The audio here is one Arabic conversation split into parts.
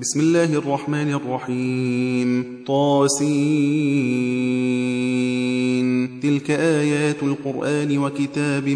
بسم الله الرحمن الرحيم طاسين تلك آيات القرآن وكتاب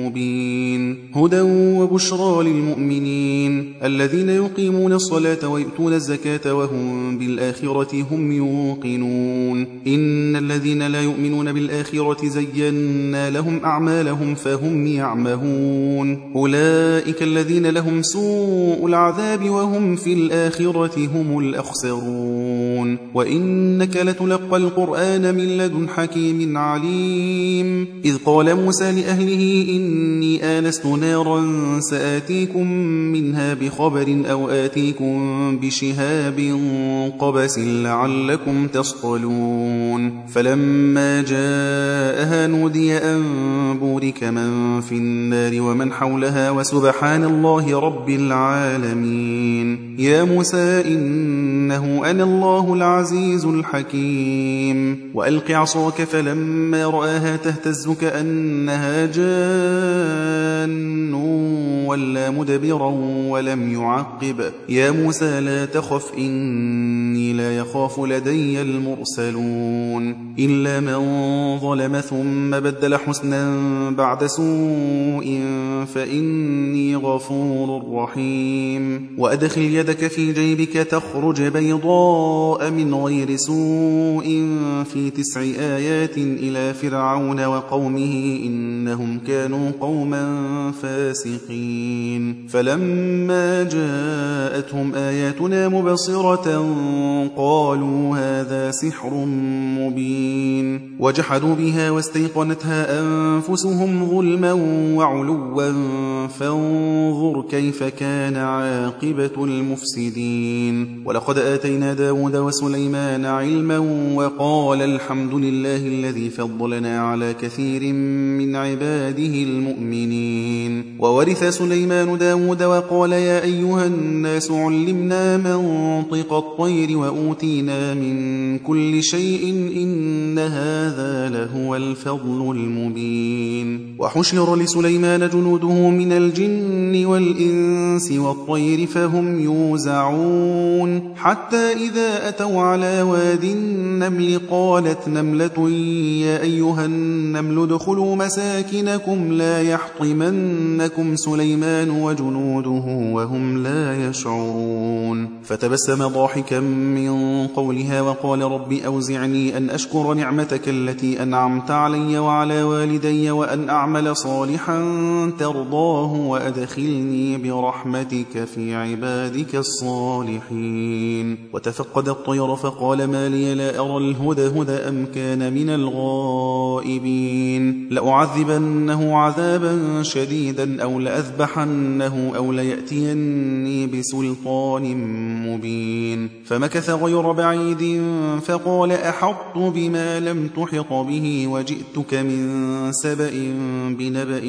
مبين هدى وبشرى للمؤمنين الذين يقيمون الصلاة ويؤتون الزكاة وهم بالآخرة هم يوقنون. إن الذين لا يؤمنون بالآخرة زينا لهم أعمالهم فهم يعمهون. أولئك الذين لهم سوء العذاب وهم في الآخرة هم الأخسرون. وإنك لتلقى القرآن من لدن حكيم عليم. إذ قال موسى لأهله إني آنست نارا سآتيكم منها بخبر أو آتيكم بشهاب قبس لعلكم تصطلون. فلما جاءها نودي أن بورك من في النار ومن حولها وسبحان الله رب العالمين. يا موسى إنه أنا الله العزيز الحكيم. وألق عصاك فلما رآها تهتز كأنها جان ولا مدبرا ولم يعقب. يا موسى لا تخف إني لا يخاف لدي المرسلون. إلا من ظلم ثم بدل حسنا بعد سوء فإني غفور رحيم. وأدخل يدك في جيبك تخرج بيضاء من غير سوء في تسع آيات إلى فرعون وقومه إنهم كانوا قوما فاسقين. فلما جاءتهم آياتنا مبصرة قالوا هذا سحر مبين. وجحدوا بها واستيقنتها أنفسهم ظلما وعلوا. فانظر كيف كان عاقبة المفسدين. ولقد آتينا داود وسليمان علما وقال الحمد لله الذي فضلنا على كثير من عباده المؤمنين. وورث سليمان داود وقال يا أيها الناس علمنا منطق الطير وأوتينا من كل شيء إن هذا لهو الفضل المبين. وحشر لسليمان جنوده من الجن والإنس والطير فهم يوزعون. حتى إذا أتوا على واد النمل قالت نملة يا أيها النمل ادخلوا مساكنكم لا يحطمنكم سليمان وجنوده وهم لا يشعرون. فتبسم ضاحكا من قولها وقال رب أوزعني أن أشكر نعمتك التي أنعمت علي وعلى والدي وأن أعمل صالحا ترضاه وأدخلني برحمتك في عبادك الصالحين. وتفقد الطير فقال ما لي لا أرى الهدى هدى أم كان من الغائبين لأعذبنه عذابا شديدا أو لأذبحنه أو ليأتيني بسلطان مبين. فمكث غير بعيد فقال أحط بما لم تحط به وجئتك من سبأ بنبأ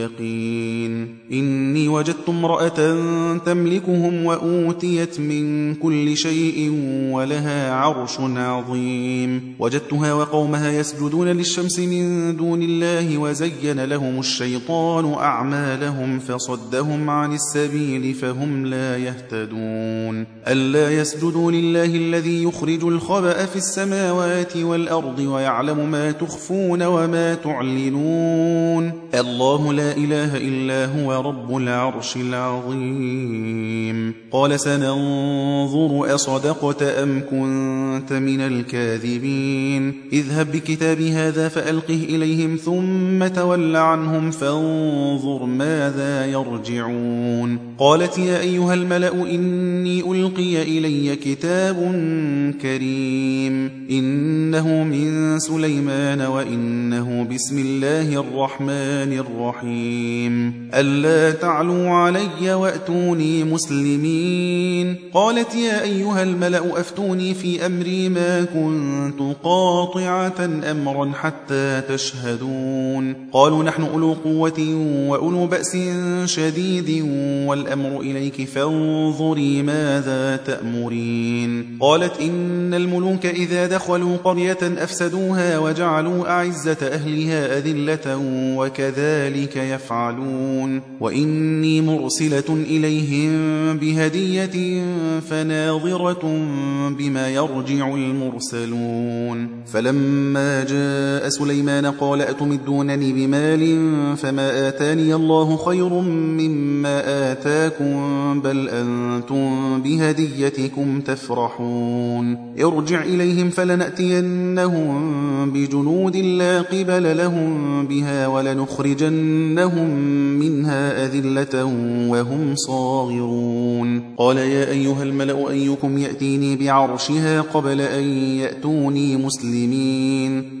يقين. إني وجدت امرأة تملكهم وأوتي أوتيت من كل شيء ولها عرش عظيم. وجدتها وقومها يسجدون للشمس من دون الله وزين لهم الشيطان أعمالهم فصدهم عن السبيل فهم لا يهتدون ألا يسجدوا لله الذي يخرج الخبأ في السماوات والأرض ويعلم ما تخفون وما تعلنون الله لا إله إلا هو رب العرش العظيم قال سنة ننظر أصدقت أم كنت من الكاذبين اذهب بكتابي هذا فألقه إليهم ثم تول عنهم فانظر ماذا يرجعون. قالت يا أيها الملأ إني ألقي إلي كتاب كريم. إنه من سليمان وإنه بسم الله الرحمن الرحيم. ألا تعلوا علي وأتوني مسلمين. قالت يا أيها الملأ أفتوني في أمري ما كنت قاطعة أمرا حتى تشهدون. قالوا نحن أولو قوة وأولو بأس شديد والأمر إليك فانظري ماذا تأمرين. قالت إن الملوك إذا دخلوا قرية أفسدوها وجعلوا أعزة أهلها أذلة وكذلك يفعلون. وإني مرسلة إليهم بهدية فناظرة بما يرجع المرسلون. فلما جاء سليمان قال أتمدونني بمال فما آتاني الله خير مما آتاكم بل أنتم بهديتكم تفرحون ارجع إليهم فلنأتينهم بجنود لا قبل لهم بها ولنخرجنهم منها أذلة وهم صاغرون قال يا أيها الملأ أيكم يأتيني بعرشها قبل أن يأتوني مسلمين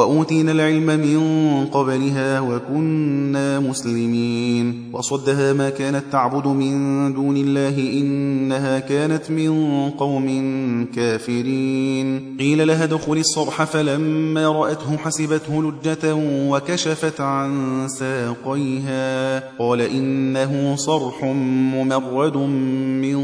وأوتينا العلم من قبلها وكنا مسلمين. وصدها ما كانت تعبد من دون الله إنها كانت من قوم كافرين. قيل لها دخل الصرح فلما رأته حسبته لجة وكشفت عن ساقيها. قال إنه صرح ممرد من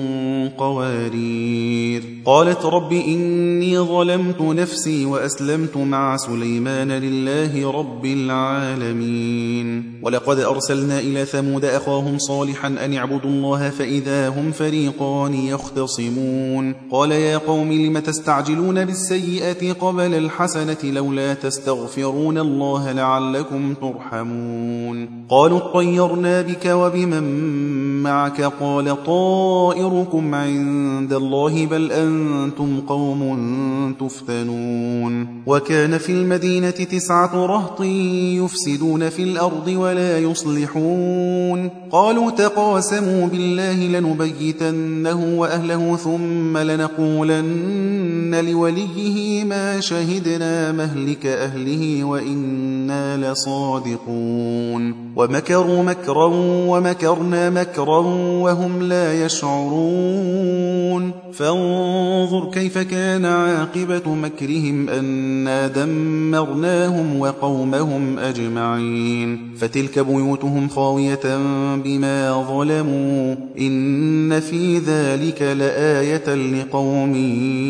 قوارير. قالت رب إني ظلمت نفسي وأسلمت مع سليمان سليمان لله رب العالمين. ولقد أرسلنا إلى ثمود أخاهم صالحا أن اعبدوا الله فإذا هم فريقان يختصمون. قال يا قوم لم تستعجلون بالسيئة قبل الحسنة لولا تستغفرون الله لعلكم ترحمون. قالوا اطيرنا بك وبمن معك؟ قال طائركم عند الله بل أنتم قوم تفتنون. وكان في المدينة المدينة تسعة رهط يفسدون في الأرض ولا يصلحون. قالوا تقاسموا بالله لنبيتنه وأهله ثم لنقولن لوليه ما شهدنا مهلك أهله وإنا لصادقون. ومكروا مكرا ومكرنا مكرا وهم لا يشعرون. فانظر كيف كان عاقبة مكرهم أنا دمرناهم وقومهم أجمعين فتلك بيوتهم خاوية بما ظلموا إن في ذلك لآية لقوم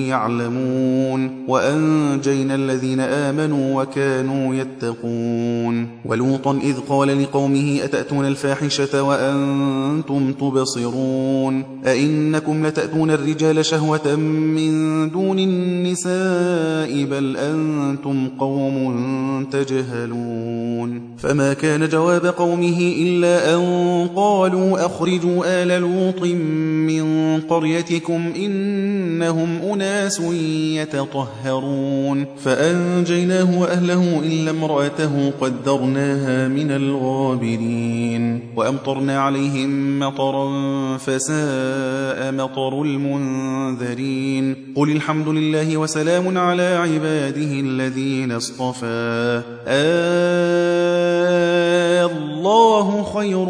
يعلمون وأنجينا الذين آمنوا وكانوا يتقون ولوطا إذ قال لقومه أتأتون الفاحشة وأنتم تبصرون أئنكم لتأتون الرجال شهوة من دون النساء بل أنتم قوم تجهلون. فما كان جواب قومه إلا أن قالوا أخرجوا آل لوط من قريتكم إنهم أناس يتطهرون فأنجيناه وأهله إلا امرأته قدرناها من الغابرين وأمطرنا عليهم مطرا فساء مطر المنذرين قل الحمد لله وسلام على عباده الذين اصطفى آه الله خير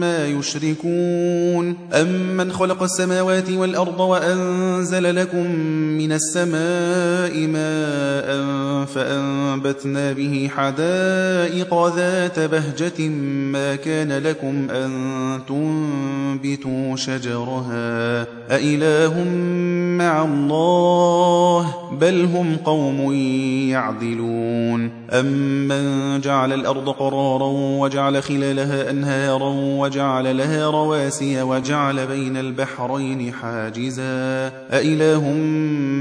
أما يشركون. أمن خلق السماوات والأرض وأنزل لكم من السماء ماء فأنبتنا به حدائق ذات بهجة ما كان لكم أن تنبتوا شجرها. أإله مع الله بل هم قوم يعدلون. أمن جعل الأرض قرارا وجعل خلالها أنهارا وجعل لها رواسي وجعل بين البحرين حاجزا. أإله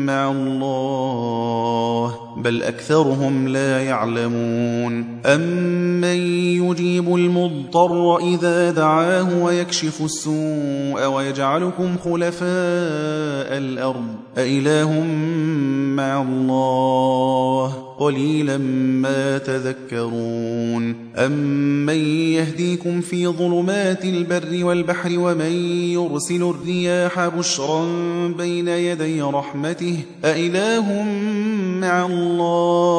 مع الله؟ بل أكثرهم لا يعلمون. أمن يجيب المضطر إذا دعاه ويكشف السوء ويجعلكم خلفاء الأرض. أإله مع الله قليلا ما تذكرون. أمن يهديكم في ظلمات البر والبحر ومن يرسل الرياح بشرا بين يدي رحمته؟ أإله مع الله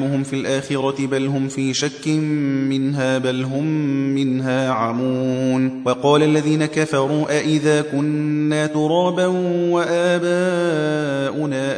علمهم في الآخرة بل هم في شك منها بل هم منها عمون وقال الذين كفروا أئذا كنا ترابا وآباؤنا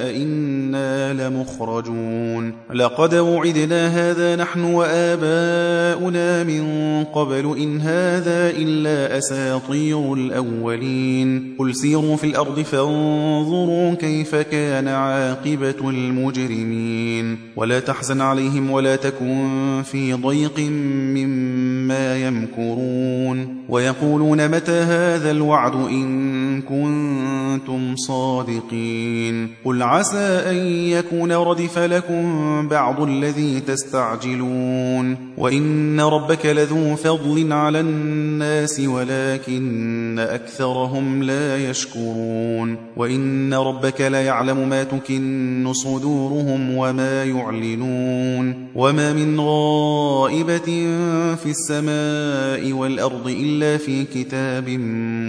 أئنا لمخرجون لقد وعدنا هذا نحن وآباؤنا من قبل إن هذا إلا أساطير الأولين قل سيروا في الأرض فانظروا كيف كان عاقبة المجرمين ولا تحزن عليهم ولا تكن في ضيق مما يمكرون ويقولون متى هذا الوعد إن كنتم صادقين قل عسى أن يكون ردف لكم بعض الذي تستعجلون وإن ربك لذو فضل على الناس ولكن أكثرهم لا يشكرون وإن ربك ليعلم ما تكن صدورهم وما يعلنون وما من غائبة في السماء والأرض إلا في كتاب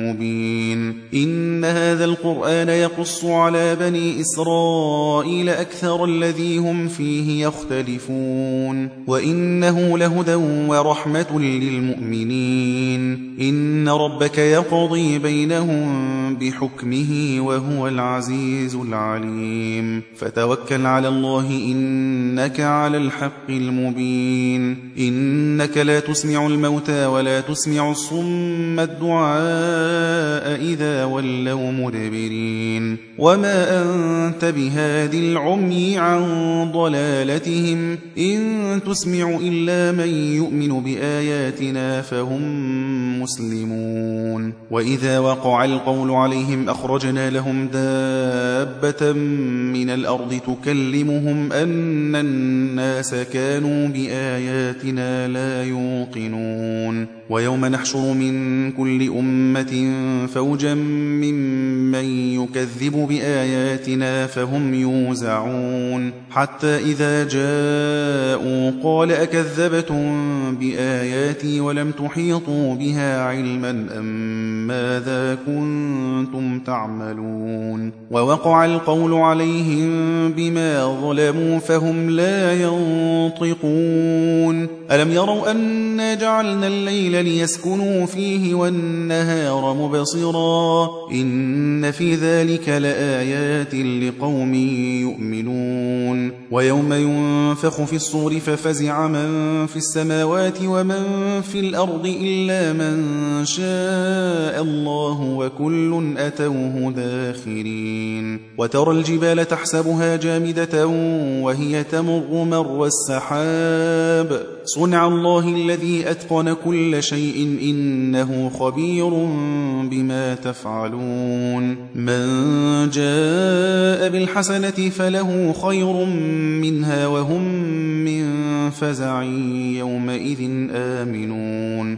مبين. إن هذا القرآن يقص على بني إسرائيل أكثر الذي هم فيه يختلفون. وإنه لهدى ورحمة للمؤمنين. إن ربك يقضي بينهم بحكمه وهو العزيز العليم. فتوكل على الله إنك على الحق المبين. إنك لا تسمع الموتى ولا تسمع الصم الدعاء إذا ولوا مدبرين. وما أنت بهاد العمي عن ضلالتهم. إن تسمع إلا من يؤمن بآياتنا فهم مسلمون. وإذا وقع القول عليهم أخرجنا لهم دابة من الأرض تكلمهم أن الناس كانوا بآياتنا لا يوقنون ويوم نحشر من كل أمة فوجا ممن يكذب بآياتنا فهم يوزعون. حتى إذا جاءوا قال أكذبتم بآياتي ولم تحيطوا بها علما أم ماذا كنتم تعملون؟ ووقع القول عليهم بما ظلموا فهم لا ينطقون. ألم يروا أنا جعلنا الليل ليسكنوا فيه والنهار مبصرا إن في ذلك لآيات لقوم يؤمنون ويوم ينفخ في الصور ففزع من في السماوات ومن في الأرض إلا من شاء الله وكل أتوه داخرين. وترى الجبال تحسبها جامدة وهي تمر مر السحاب. صنع الله الذي أتقن كل شيء إنه خبير بما تفعلون. من جاء بالحسنة فله خير منها وهم من فزع يومئذ آمنون.